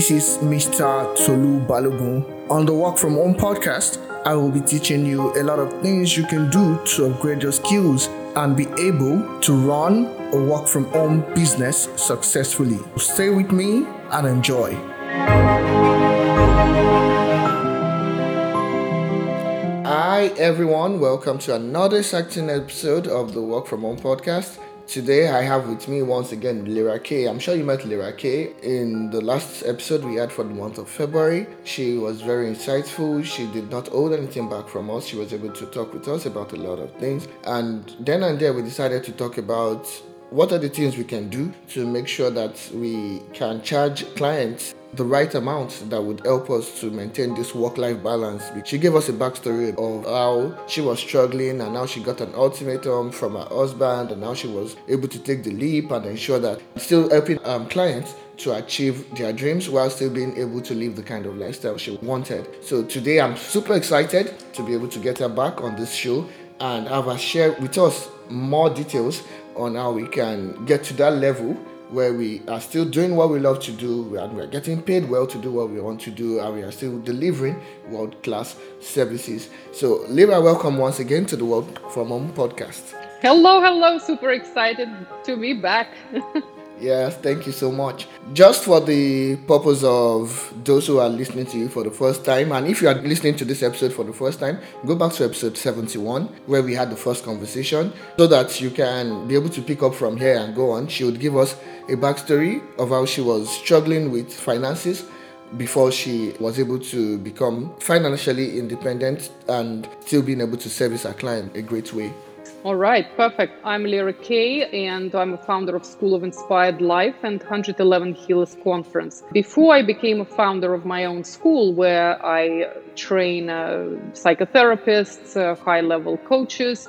This is Mr. Tolu Balogun. On the Work From Home podcast, I will be teaching you a lot of things you can do to upgrade your skills and be able to run a work from home business successfully. Stay with me and enjoy. Hi everyone, welcome to another exciting episode of the Work From Home podcast. Today I have with me once again Lira Kay. I'm sure you met Lira Kay in the last episode we had for the month of February. She was very insightful. She did not hold anything back from us. She was able to talk with us about a lot of things. And then and there we decided to talk about what are the things we can do to make sure that we can charge clients the right amount that would help us to maintain this work-life balance. She gave us a backstory of how she was struggling and now she got an ultimatum from her husband and now she was able to take the leap and ensure that still helping um, clients to achieve their dreams while still being able to live the kind of lifestyle she wanted. So today I'm super excited to be able to get her back on this show and have her share with us more details on how we can get to that level where we are still doing what we love to do and we are getting paid well to do what we want to do and we are still delivering world class services. So, Lira, welcome once again to the World From Home podcast. Hello, hello, super excited to be back. Yes, thank you so much. Just for the purpose of those who are listening to you for the first time, and if you are listening to this episode for the first time, go back to episode 71 where we had the first conversation so that you can be able to pick up from here and go on. She would give us a backstory of how she was struggling with finances before she was able to become financially independent and still being able to service her client a great way. All right, perfect. I'm Lira Kay, and I'm a founder of School of Inspired Life and 111 Healers Conference. Before I became a founder of my own school, where I train uh, psychotherapists, uh, high level coaches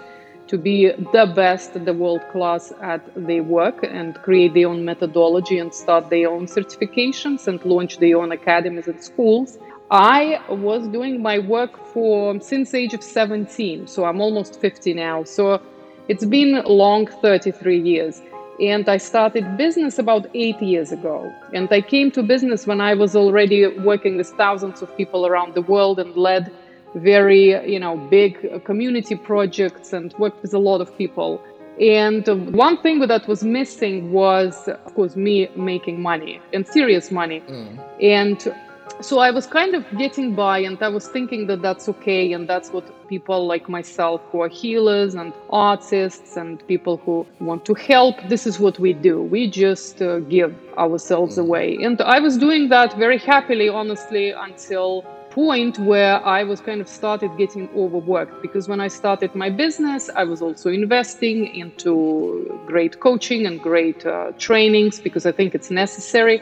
to be the best, the world class at their work and create their own methodology and start their own certifications and launch their own academies and schools. I was doing my work for since age of 17, so I'm almost 50 now. So it's been long 33 years. And I started business about eight years ago. And I came to business when I was already working with thousands of people around the world and led very, you know, big community projects and worked with a lot of people. And one thing that was missing was, of course, me making money and serious money. Mm. And so I was kind of getting by, and I was thinking that that's okay, and that's what people like myself who are healers and artists and people who want to help, this is what we do. We just uh, give ourselves mm. away. And I was doing that very happily, honestly, until point where I was kind of started getting overworked because when I started my business, I was also investing into great coaching and great uh, trainings because I think it's necessary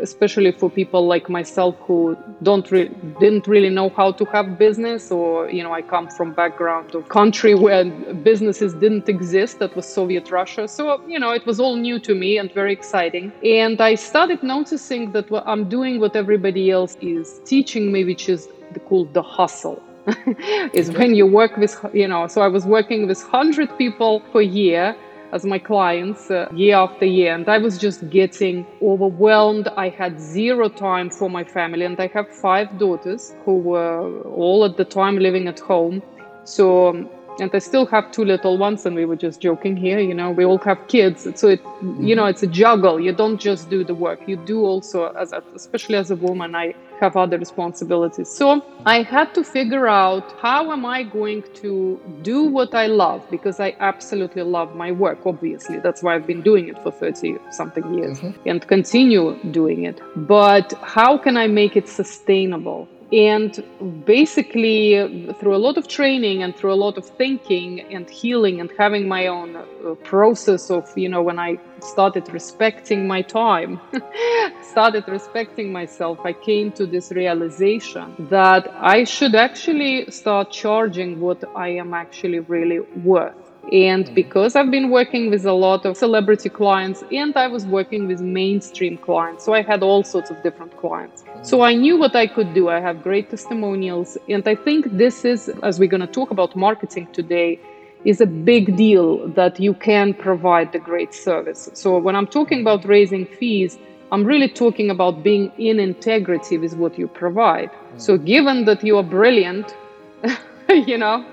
especially for people like myself who don't re- didn't really know how to have business or you know i come from background of country where businesses didn't exist that was soviet russia. So you know it was all new to me and very exciting. And i started noticing that i'm doing what everybody else is teaching me which is called the hustle. Is when you work with you know so i was working with 100 people per year as my clients uh, year after year and i was just getting overwhelmed i had zero time for my family and i have five daughters who were all at the time living at home so um, and I still have two little ones, and we were just joking here. You know, we all have kids, so it, mm-hmm. you know, it's a juggle. You don't just do the work; you do also, as a, especially as a woman, I have other responsibilities. So I had to figure out how am I going to do what I love because I absolutely love my work. Obviously, that's why I've been doing it for thirty something years mm-hmm. and continue doing it. But how can I make it sustainable? And basically, through a lot of training and through a lot of thinking and healing and having my own uh, process of, you know, when I started respecting my time, started respecting myself, I came to this realization that I should actually start charging what I am actually really worth. And because I've been working with a lot of celebrity clients and I was working with mainstream clients, so I had all sorts of different clients. Mm. So I knew what I could do. I have great testimonials. And I think this is, as we're going to talk about marketing today, is a big deal that you can provide the great service. So when I'm talking about raising fees, I'm really talking about being in integrity with what you provide. So, given that you are brilliant, you know,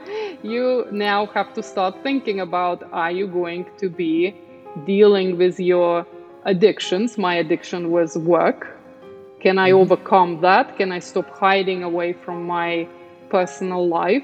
you now have to start thinking about are you going to be dealing with your addictions? My addiction was work. Can I mm-hmm. overcome that? Can I stop hiding away from my personal life?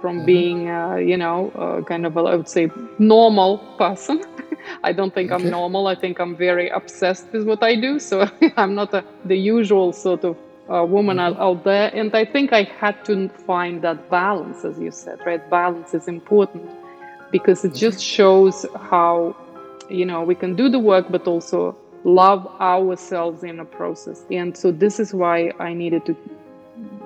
From mm-hmm. being, uh, you know, uh, kind of, a, I would say, normal person. I don't think okay. I'm normal. I think I'm very obsessed with what I do. So I'm not a, the usual sort of uh, woman mm-hmm. out, out there. And I think I had to find that balance, as you said, right? Balance is important because it just shows how, you know, we can do the work, but also love ourselves in the process. And so this is why I needed to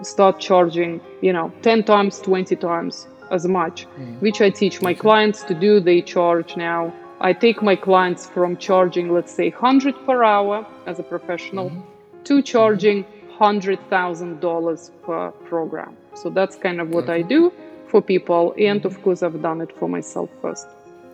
start charging, you know, 10 times, 20 times as much, mm. which I teach my clients to do. They charge now. I take my clients from charging, let's say, 100 per hour as a professional mm-hmm. to charging $100,000 per program. So that's kind of what okay. I mm-hmm. do for people. And of mm-hmm. course, I've done it for myself first.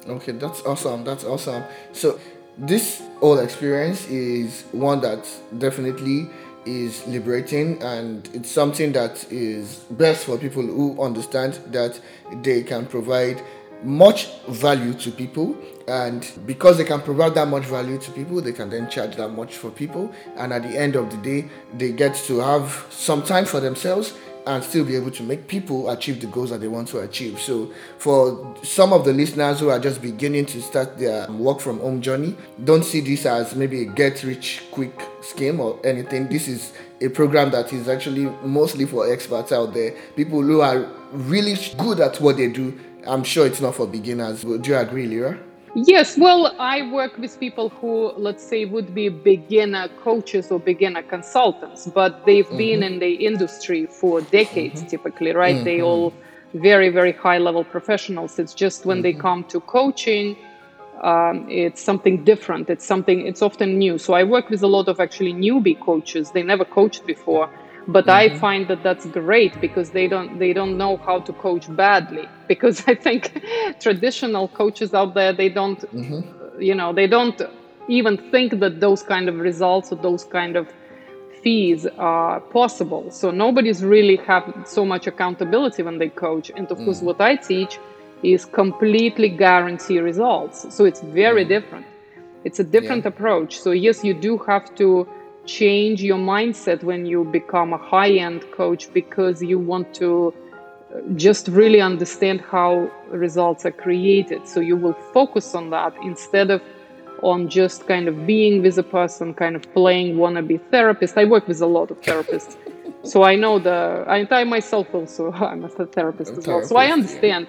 Okay, that's awesome. That's awesome. So, this whole experience is one that definitely is liberating and it's something that is best for people who understand that they can provide much value to people and because they can provide that much value to people they can then charge that much for people and at the end of the day they get to have some time for themselves and still be able to make people achieve the goals that they want to achieve. So, for some of the listeners who are just beginning to start their work from home journey, don't see this as maybe a get rich quick scheme or anything. This is a program that is actually mostly for experts out there, people who are really good at what they do I'm sure it's not for beginners. Do you agree, Lira? Yes, well, I work with people who, let's say, would be beginner coaches or beginner consultants, but they've mm-hmm. been in the industry for decades mm-hmm. typically, right? Mm-hmm. They all very, very high level professionals. It's just when they mm-hmm. come to coaching, um, it's something different. It's something, it's often new. So I work with a lot of actually newbie coaches. They never coached before but mm-hmm. i find that that's great because they don't they don't know how to coach badly because i think traditional coaches out there they don't mm-hmm. you know they don't even think that those kind of results or those kind of fees are possible so nobody's really have so much accountability when they coach and of mm. course what i teach is completely guarantee results so it's very mm. different it's a different yeah. approach so yes you do have to change your mindset when you become a high end coach because you want to uh, just really understand how results are created. So you will focus on that instead of on just kind of being with a person, kind of playing wannabe therapist. I work with a lot of therapists. so I know the, I, I myself also, I'm a therapist as well. So I understand,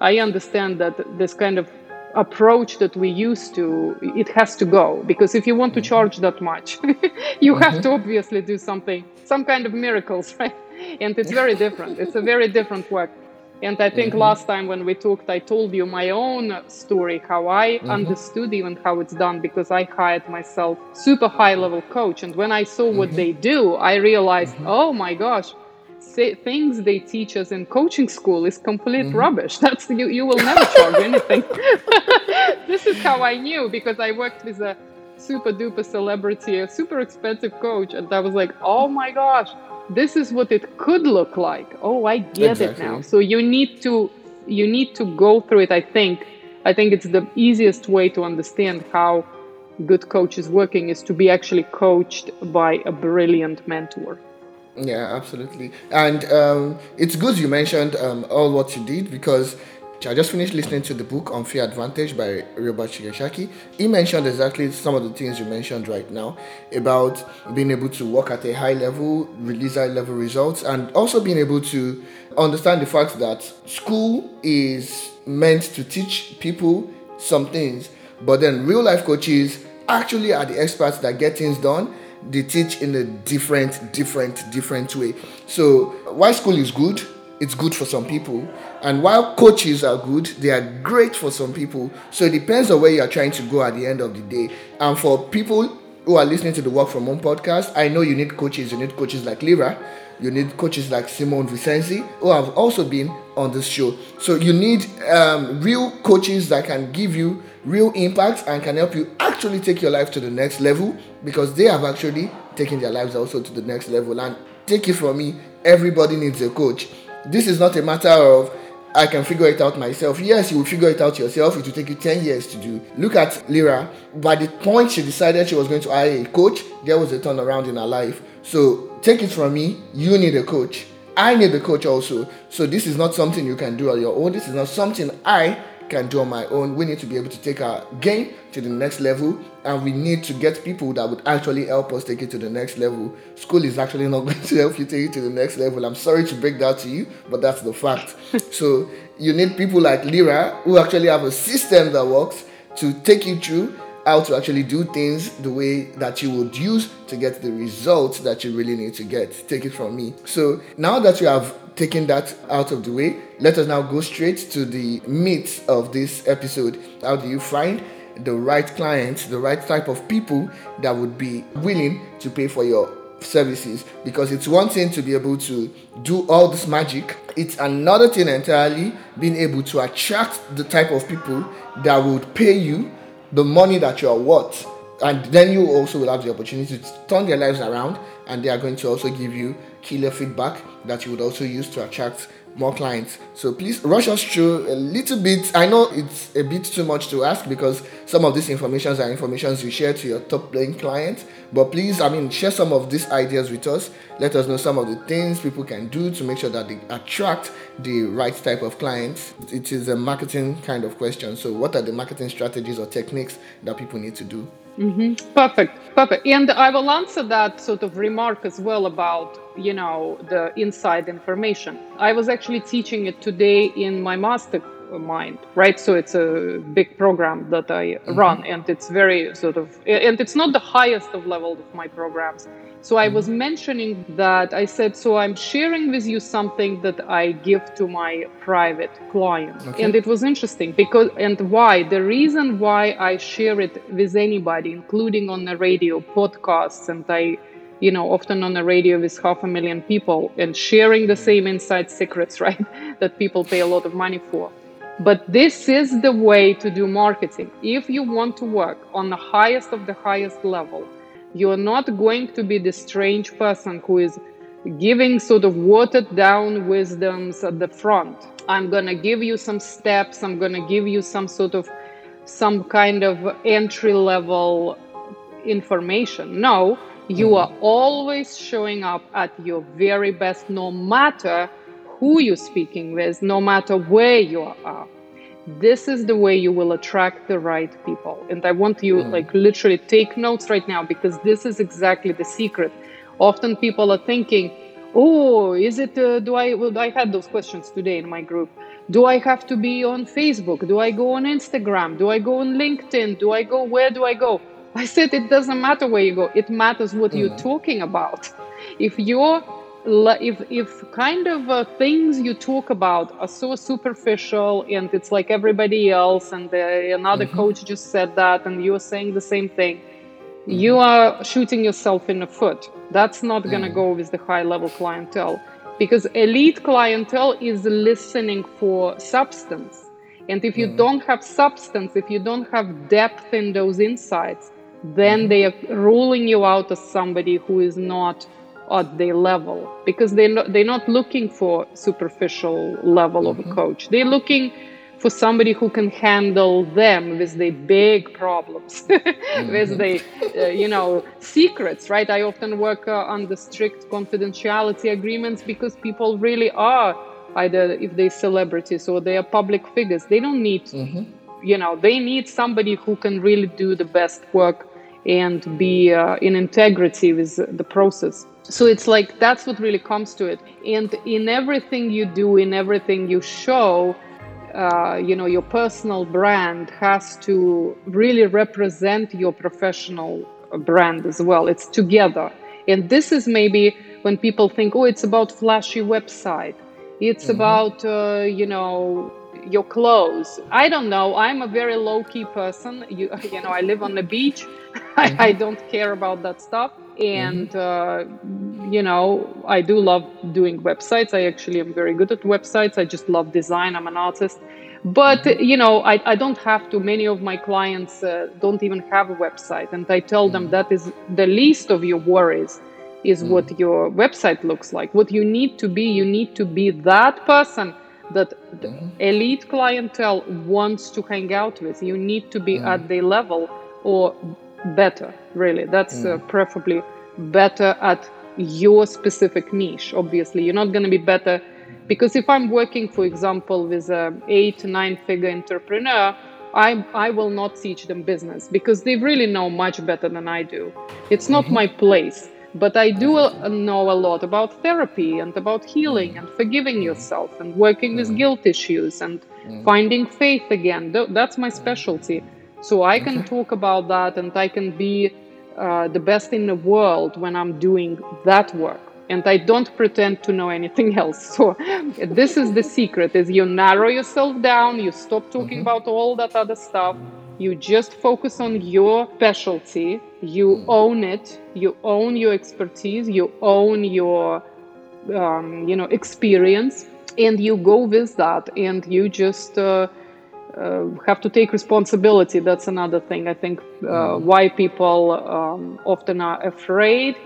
I understand that this kind of approach that we used to it has to go because if you want to mm-hmm. charge that much you mm-hmm. have to obviously do something some kind of miracles right and it's very different it's a very different work and i think mm-hmm. last time when we talked i told you my own story how i mm-hmm. understood even how it's done because i hired myself super high level coach and when i saw what mm-hmm. they do i realized mm-hmm. oh my gosh things they teach us in coaching school is complete mm-hmm. rubbish. That's you, you will never charge anything. this is how I knew because I worked with a super duper celebrity, a super expensive coach, and I was like, oh my gosh, this is what it could look like. Oh, I get exactly. it now. So you need to you need to go through it. I think I think it's the easiest way to understand how good coach is working is to be actually coached by a brilliant mentor. Yeah, absolutely. And um, it's good you mentioned um, all what you did because I just finished listening to the book on Unfair Advantage by Robert Kiyosaki. He mentioned exactly some of the things you mentioned right now about being able to work at a high level, release high level results, and also being able to understand the fact that school is meant to teach people some things, but then real life coaches actually are the experts that get things done they teach in a different, different, different way. So while school is good, it's good for some people. And while coaches are good, they are great for some people. So it depends on where you are trying to go at the end of the day. And for people who are listening to the Work From Home podcast, I know you need coaches. You need coaches like Lira. You need coaches like Simone Vicenzi, who have also been on this show. So you need um, real coaches that can give you real impact and can help you actually take your life to the next level because they have actually taken their lives also to the next level. And take it from me, everybody needs a coach. This is not a matter of I can figure it out myself. Yes, you will figure it out yourself. It will take you 10 years to do. Look at Lira. By the point she decided she was going to hire a coach, there was a turnaround in her life. So take it from me, you need a coach. I need a coach also. So this is not something you can do on your own. This is not something I can do on my own. We need to be able to take our game to the next level, and we need to get people that would actually help us take it to the next level. School is actually not going to help you take it to the next level. I'm sorry to break that to you, but that's the fact. so you need people like Lira who actually have a system that works to take you through how to actually do things the way that you would use to get the results that you really need to get. Take it from me. So now that you have taken that out of the way, let us now go straight to the meat of this episode. How do you find the right clients, the right type of people that would be willing to pay for your services because it's one thing to be able to do all this magic it's another thing entirely being able to attract the type of people that would pay you the money that you are worth. And then you also will have the opportunity to turn their lives around and they are going to also give you killer feedback that you would also use to attract more clients. So please rush us through a little bit. I know it's a bit too much to ask because some of these informations are informations you share to your top playing clients. But please, I mean, share some of these ideas with us. Let us know some of the things people can do to make sure that they attract the right type of clients. It is a marketing kind of question. So, what are the marketing strategies or techniques that people need to do? Mm-hmm. Perfect, perfect. And I will answer that sort of remark as well about you know the inside information. I was actually teaching it today in my mastermind, right so it's a big program that i mm-hmm. run and it's very sort of and it's not the highest of level of my programs so i was mm-hmm. mentioning that i said so i'm sharing with you something that i give to my private clients okay. and it was interesting because and why the reason why i share it with anybody including on the radio podcasts and i you know often on the radio with half a million people and sharing the same inside secrets right that people pay a lot of money for but this is the way to do marketing. If you want to work on the highest of the highest level, you're not going to be the strange person who is giving sort of watered down wisdoms at the front. I'm going to give you some steps, I'm going to give you some sort of some kind of entry level information. No, you mm-hmm. are always showing up at your very best no matter who you're speaking with, no matter where you are. This is the way you will attract the right people. And I want you mm. like literally take notes right now because this is exactly the secret. Often people are thinking, "Oh, is it? Uh, do I? Well, I had those questions today in my group. Do I have to be on Facebook? Do I go on Instagram? Do I go on LinkedIn? Do I go? Where do I go?" I said it doesn't matter where you go. It matters what mm. you're talking about. If you're if if kind of uh, things you talk about are so superficial and it's like everybody else and uh, another mm-hmm. coach just said that and you're saying the same thing mm-hmm. you are shooting yourself in the foot that's not going to go with the high level clientele because elite clientele is listening for substance and if you mm-hmm. don't have substance if you don't have depth in those insights then mm-hmm. they are ruling you out as somebody who is not at their level because they're not, they're not looking for superficial level mm-hmm. of a mm-hmm. coach they're looking for somebody who can handle them with the big problems mm-hmm. with the uh, you know secrets right i often work uh, under strict confidentiality agreements because people really are either if they're celebrities or they are public figures they don't need mm-hmm. you know they need somebody who can really do the best work and be uh, in integrity with the process. So it's like that's what really comes to it. And in everything you do in everything you show uh, you know your personal brand has to really represent your professional brand as well. It's together. And this is maybe when people think oh it's about flashy website. It's mm-hmm. about uh, you know your clothes. I don't know. I'm a very low key person. You, you know, I live on the beach. I, I don't care about that stuff. And, mm-hmm. uh, you know, I do love doing websites. I actually am very good at websites. I just love design. I'm an artist. But, mm-hmm. you know, I, I don't have to. Many of my clients uh, don't even have a website. And I tell them mm-hmm. that is the least of your worries is what your website looks like. What you need to be, you need to be that person that the mm-hmm. elite clientele wants to hang out with. You need to be mm. at the level or better, really. That's uh, mm. uh, preferably better at your specific niche. Obviously, you're not going to be better because if I'm working, for example, with a eight, nine figure entrepreneur, I, I will not teach them business because they really know much better than I do. It's not mm-hmm. my place. But I do know a lot about therapy and about healing and forgiving yourself and working with guilt issues and finding faith again. That's my specialty. So I can talk about that and I can be uh, the best in the world when I'm doing that work. And I don't pretend to know anything else. So this is the secret: is you narrow yourself down, you stop talking mm-hmm. about all that other stuff, you just focus on your specialty. You hmm. own it. You own your expertise. You own your um, you know experience. And you go with that. And you just uh, uh, have to take responsibility. That's another thing i think uh, hmm. why people um, often are afraid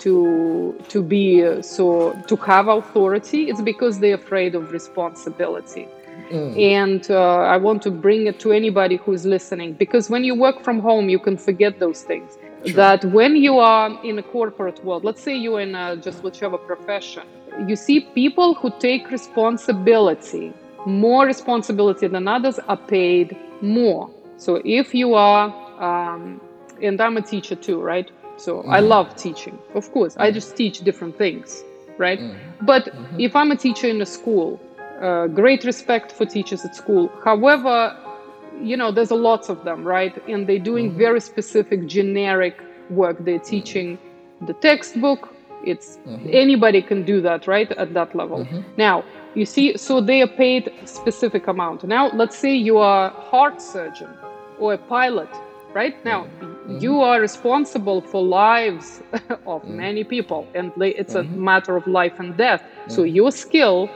to to be uh, so to have authority. It's because they're afraid of responsibility Mm. And uh, I want to bring it to anybody who's listening because when you work from home, you can forget those things. Sure. That when you are in a corporate world, let's say you're in a, just whichever profession, you see people who take responsibility, more responsibility than others, are paid more. So if you are, um, and I'm a teacher too, right? So mm. I mm-hmm. love teaching, of course. Mm. I just teach different things, right? Mm. But mm-hmm. if I'm a teacher in a school, uh, great respect for teachers at school. However, you know, there's a lots of them, right? And they're doing mm-hmm. very specific, generic work. They're teaching the textbook. It's mm-hmm. anybody can do that, right? At that level. Mm-hmm. Now, you see, so they are paid specific amount. Now, let's say you are a heart surgeon or a pilot, right? Now, mm-hmm. you are responsible for lives of mm-hmm. many people, and it's a mm-hmm. matter of life and death. So your skill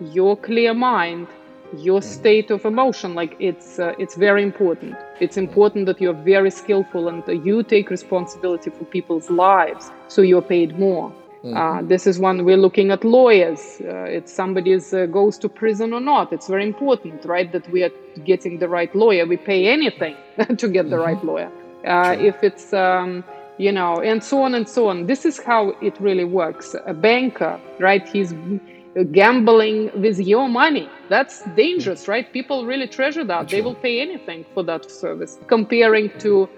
your clear mind your mm-hmm. state of emotion like it's uh, it's very important it's important that you're very skillful and you take responsibility for people's lives so you're paid more mm-hmm. uh, this is one we're looking at lawyers uh, it's somebody uh, goes to prison or not it's very important right that we are getting the right lawyer we pay anything to get the mm-hmm. right lawyer uh, sure. if it's um, you know and so on and so on this is how it really works a banker right he's gambling with your money. That's dangerous, right? People really treasure that. They will pay anything for that service. Comparing to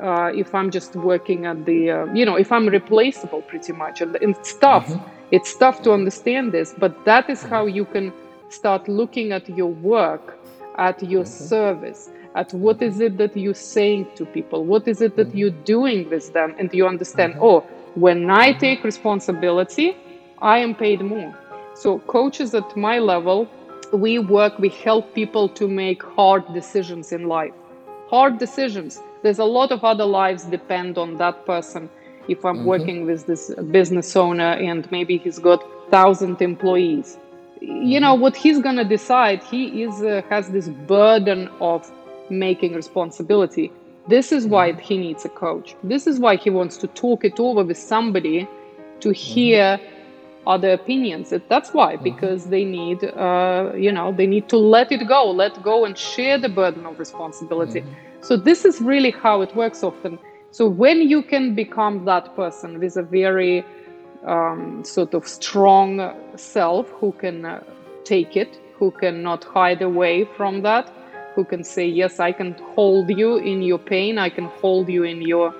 uh, if I'm just working at the, uh, you know, if I'm replaceable pretty much. And, it's tough. Mm-hmm. It's tough to understand this, but that is how you can start looking at your work, at your mm-hmm. service, at what is it that you're saying to people, what is it that mm-hmm. you're doing with them, and you understand, mm-hmm. oh, when I mm-hmm. take responsibility, I am paid more. So, coaches at my level, we work, we help people to make hard decisions in life. Hard decisions. There's a lot of other lives depend on that person. If I'm mm-hmm. working with this business owner and maybe he's got thousand employees, you know what he's gonna decide. He is uh, has this burden of making responsibility. This is why mm-hmm. he needs a coach. This is why he wants to talk it over with somebody to hear. Mm-hmm other opinions. That's why, mm-hmm. because they need, uh, you know, they need to let it go, let go and share the burden of responsibility. Mm-hmm. So this is really how it works often. So when you can become that person with a very um, sort of strong self who can uh, take it, who cannot hide away from that, who can say, yes, I can hold you in your pain, I can hold you in your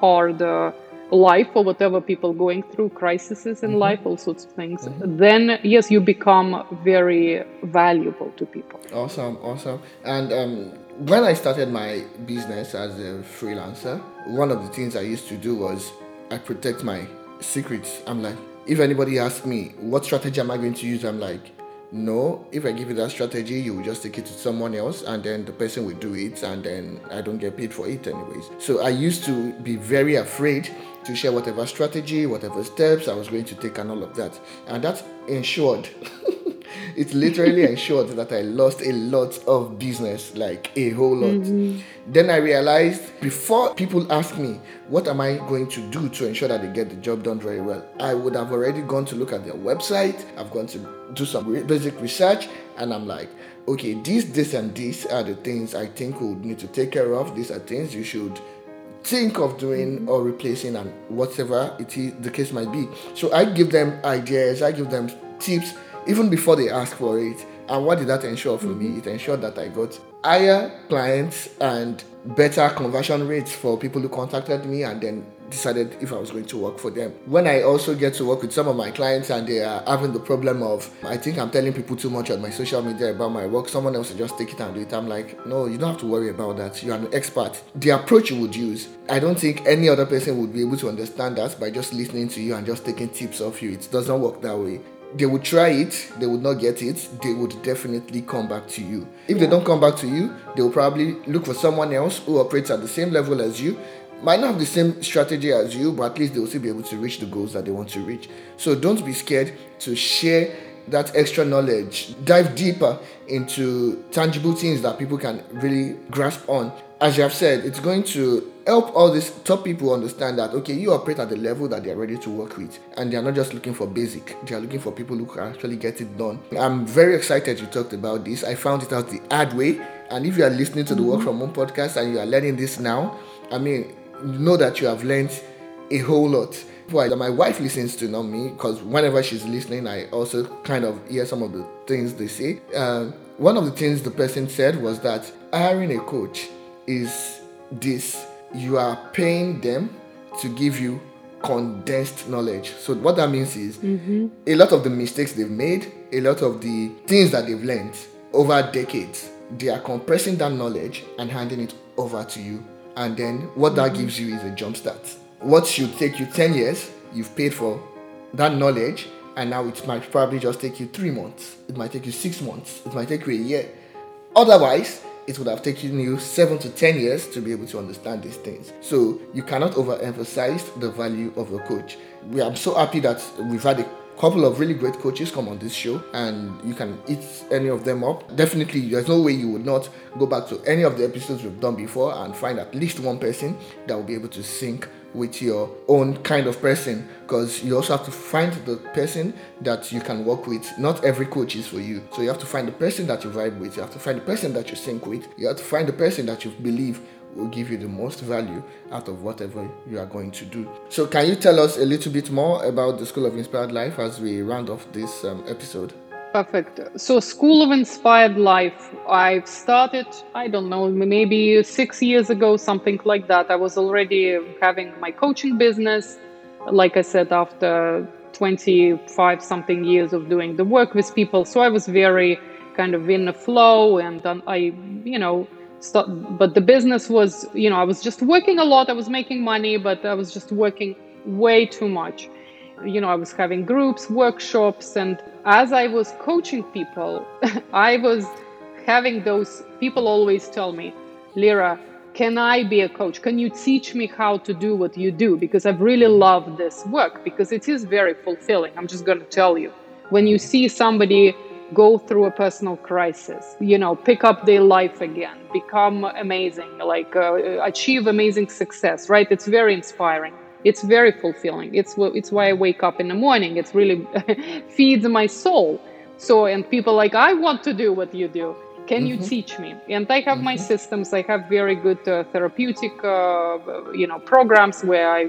hard. Uh, life or whatever people going through crises in mm-hmm. life all sorts of things mm-hmm. then yes you become very valuable to people awesome awesome and um, when i started my business as a freelancer one of the things i used to do was i protect my secrets i'm like if anybody asks me what strategy am i going to use i'm like no, if I give you that strategy, you will just take it to someone else and then the person will do it and then I don't get paid for it anyways. So I used to be very afraid to share whatever strategy, whatever steps I was going to take and all of that. And that ensured it literally ensured that I lost a lot of business, like a whole lot. Mm-hmm. Then I realized before people ask me, what am I going to do to ensure that they get the job done very well? I would have already gone to look at their website, I've gone to do some basic research, and I'm like, okay, this, this, and this are the things I think we would need to take care of. These are things you should think of doing mm-hmm. or replacing and whatever it is the case might be so i give them ideas i give them tips even before they ask for it. And what did that ensure for mm-hmm. me? It ensured that I got higher clients and better conversion rates for people who contacted me and then decided if I was going to work for them. When I also get to work with some of my clients and they are having the problem of, I think I'm telling people too much on my social media about my work, someone else will just take it and do it. I'm like, no, you don't have to worry about that. You're an expert. The approach you would use, I don't think any other person would be able to understand that by just listening to you and just taking tips off you. It doesn't work that way they would try it, they would not get it, they would definitely come back to you. If they don't come back to you, they will probably look for someone else who operates at the same level as you, might not have the same strategy as you, but at least they will still be able to reach the goals that they want to reach. So don't be scared to share that extra knowledge, dive deeper into tangible things that people can really grasp on. As you have said, it's going to help all these top people understand that okay, you operate at the level that they're ready to work with, and they're not just looking for basic, they are looking for people who can actually get it done. I'm very excited you talked about this. I found it out the hard way, and if you are listening to the Work mm-hmm. From Home podcast and you are learning this now, I mean, know that you have learned a whole lot. My wife listens to, not me, because whenever she's listening, I also kind of hear some of the things they say. Uh, one of the things the person said was that hiring a coach is this you are paying them to give you condensed knowledge. So what that means is mm-hmm. a lot of the mistakes they've made, a lot of the things that they've learned over decades, they are compressing that knowledge and handing it over to you. And then what that gives you is a jump start. What should take you 10 years, you've paid for that knowledge, and now it might probably just take you three months. It might take you six months. It might take you a year. Otherwise, it would have taken you seven to ten years to be able to understand these things. So you cannot overemphasize the value of a coach. We are so happy that we've had a couple of really great coaches come on this show and you can eat any of them up definitely there's no way you would not go back to any of the episodes we've done before and find at least one person that will be able to sync with your own kind of person because you also have to find the person that you can work with. Not every coach is for you. So you have to find the person that you vibe with. You have to find the person that you sync with. You have to find the person that you believe will give you the most value out of whatever you are going to do. So, can you tell us a little bit more about the School of Inspired Life as we round off this um, episode? Perfect. So, School of Inspired Life, I've started, I don't know, maybe six years ago, something like that. I was already having my coaching business. Like I said, after 25 something years of doing the work with people. So, I was very kind of in the flow and I, you know, start, but the business was, you know, I was just working a lot. I was making money, but I was just working way too much you know, I was having groups, workshops, and as I was coaching people, I was having those people always tell me, Lira, can I be a coach? Can you teach me how to do what you do? Because I've really loved this work because it is very fulfilling. I'm just going to tell you. When you see somebody go through a personal crisis, you know, pick up their life again, become amazing, like uh, achieve amazing success, right? It's very inspiring. It's very fulfilling. It's it's why i wake up in the morning. It's really feeds my soul. So and people like i want to do what you do. Can mm-hmm. you teach me? And i have mm-hmm. my systems. I have very good uh, therapeutic uh, you know programs where i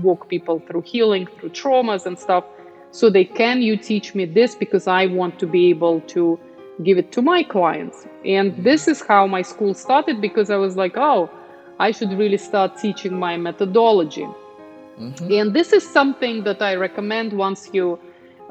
walk people through healing through traumas and stuff so they can you teach me this because i want to be able to give it to my clients and this is how my school started because i was like oh i should really start teaching my methodology Mm-hmm. And this is something that I recommend once you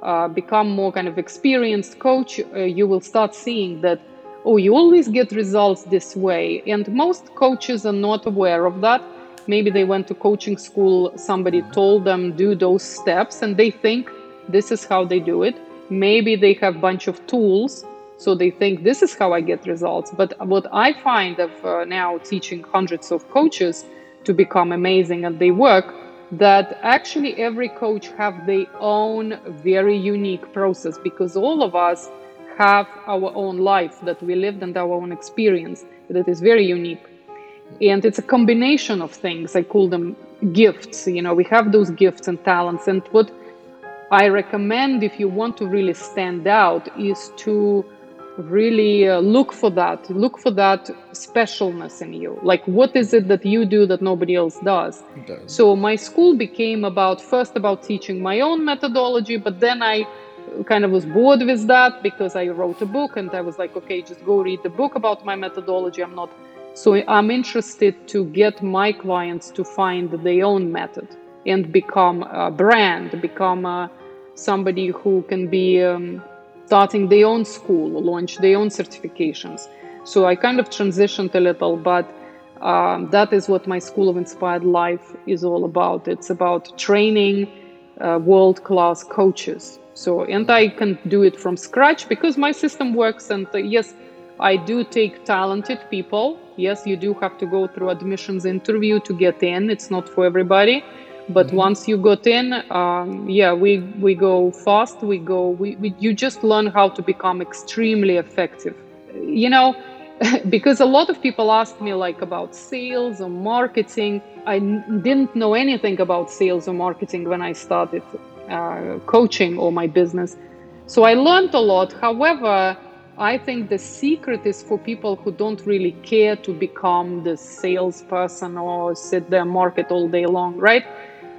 uh, become more kind of experienced coach, uh, you will start seeing that, oh, you always get results this way. And most coaches are not aware of that. Maybe they went to coaching school, somebody told them do those steps, and they think this is how they do it. maybe they have a bunch of tools so they think this is how i get results. But what i find of uh, now teaching hundreds of coaches to become amazing at their work that actually every coach have their own very unique process because all of us have our own life that we lived and our own experience that is very unique. And it's a combination of things. I call them gifts you know we have those gifts and talents. And what i recommend if you want to really stand out is to really uh, look for that look for that specialness in you. Like what is it that you do that nobody else does? So my school became about first about teaching my own methodology but then i kind of was bored with that because i wrote a book and i was like okay just go read the book about my methodology. I'm not so i'm interested to get my clients to find their own method and become a brand become a, somebody who can be um, starting their own school, launch their own certifications. So I kind of transitioned a little, but um, that is what my School of Inspired Life is all about. It's about training uh, world class coaches. So, and I can do it from scratch because my system works. And uh, yes, I do take talented people. Yes, you do have to go through admissions interview to get in. It's not for everybody but mm-hmm. once you got in um, yeah we we go fast we go we, we you just learn how to become extremely effective you know because a lot of people ask me like about sales or marketing I n- didn't know anything about sales or marketing when i started uh, coaching or my business so i learned a lot however I think the secret is for people who don't really care to become the salesperson or sit there market all day long, right?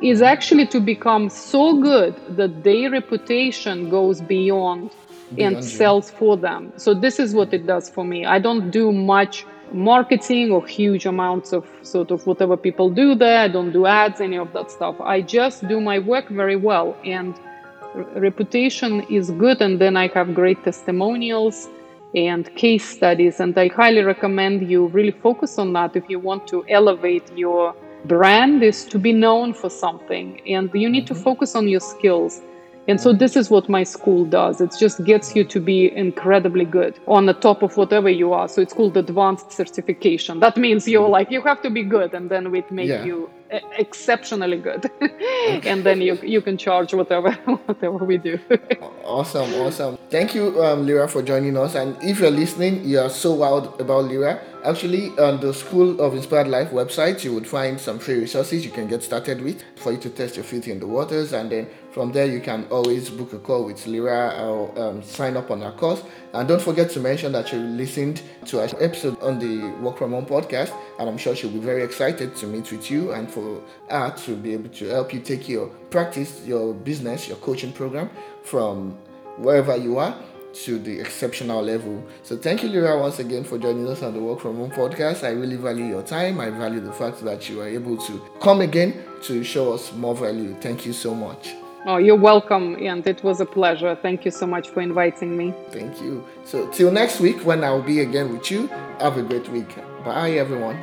Is actually to become so good that their reputation goes beyond, beyond and sells for them. So this is what it does for me. I don't do much marketing or huge amounts of sort of whatever people do there. I don't do ads, any of that stuff. I just do my work very well and reputation is good and then I have great testimonials and case studies and I highly recommend you really focus on that if you want to elevate your brand is to be known for something and you need to mm-hmm. focus on your skills and so this is what my school does it just gets you to be incredibly good on the top of whatever you are so it's called advanced certification that means you're like you have to be good and then we make yeah. you exceptionally good. And then you you can charge whatever whatever we do. Awesome awesome. Thank you um, lira for joining us. And if you're listening you are so wild about lira. Actually on the school of inspired life website you would find some free resources you can get started with for you to test your feet in the waters. And then from there you can always book a call with lyra or um, sign up on our course. And don't forget to mention that you listened to our episode on the work from home podcast. And i'm sure she'll be very excited to meet with you and for for her to be able to help you take your practice, your business, your coaching program from wherever you are to the exceptional level. So thank you, Lira, once again for joining us on the Work From Home podcast. I really value your time. I value the fact that you are able to come again to show us more value. Thank you so much. Oh, you're welcome, and it was a pleasure. Thank you so much for inviting me. Thank you. So, till next week when I'll be again with you, have a great week. Bye, everyone.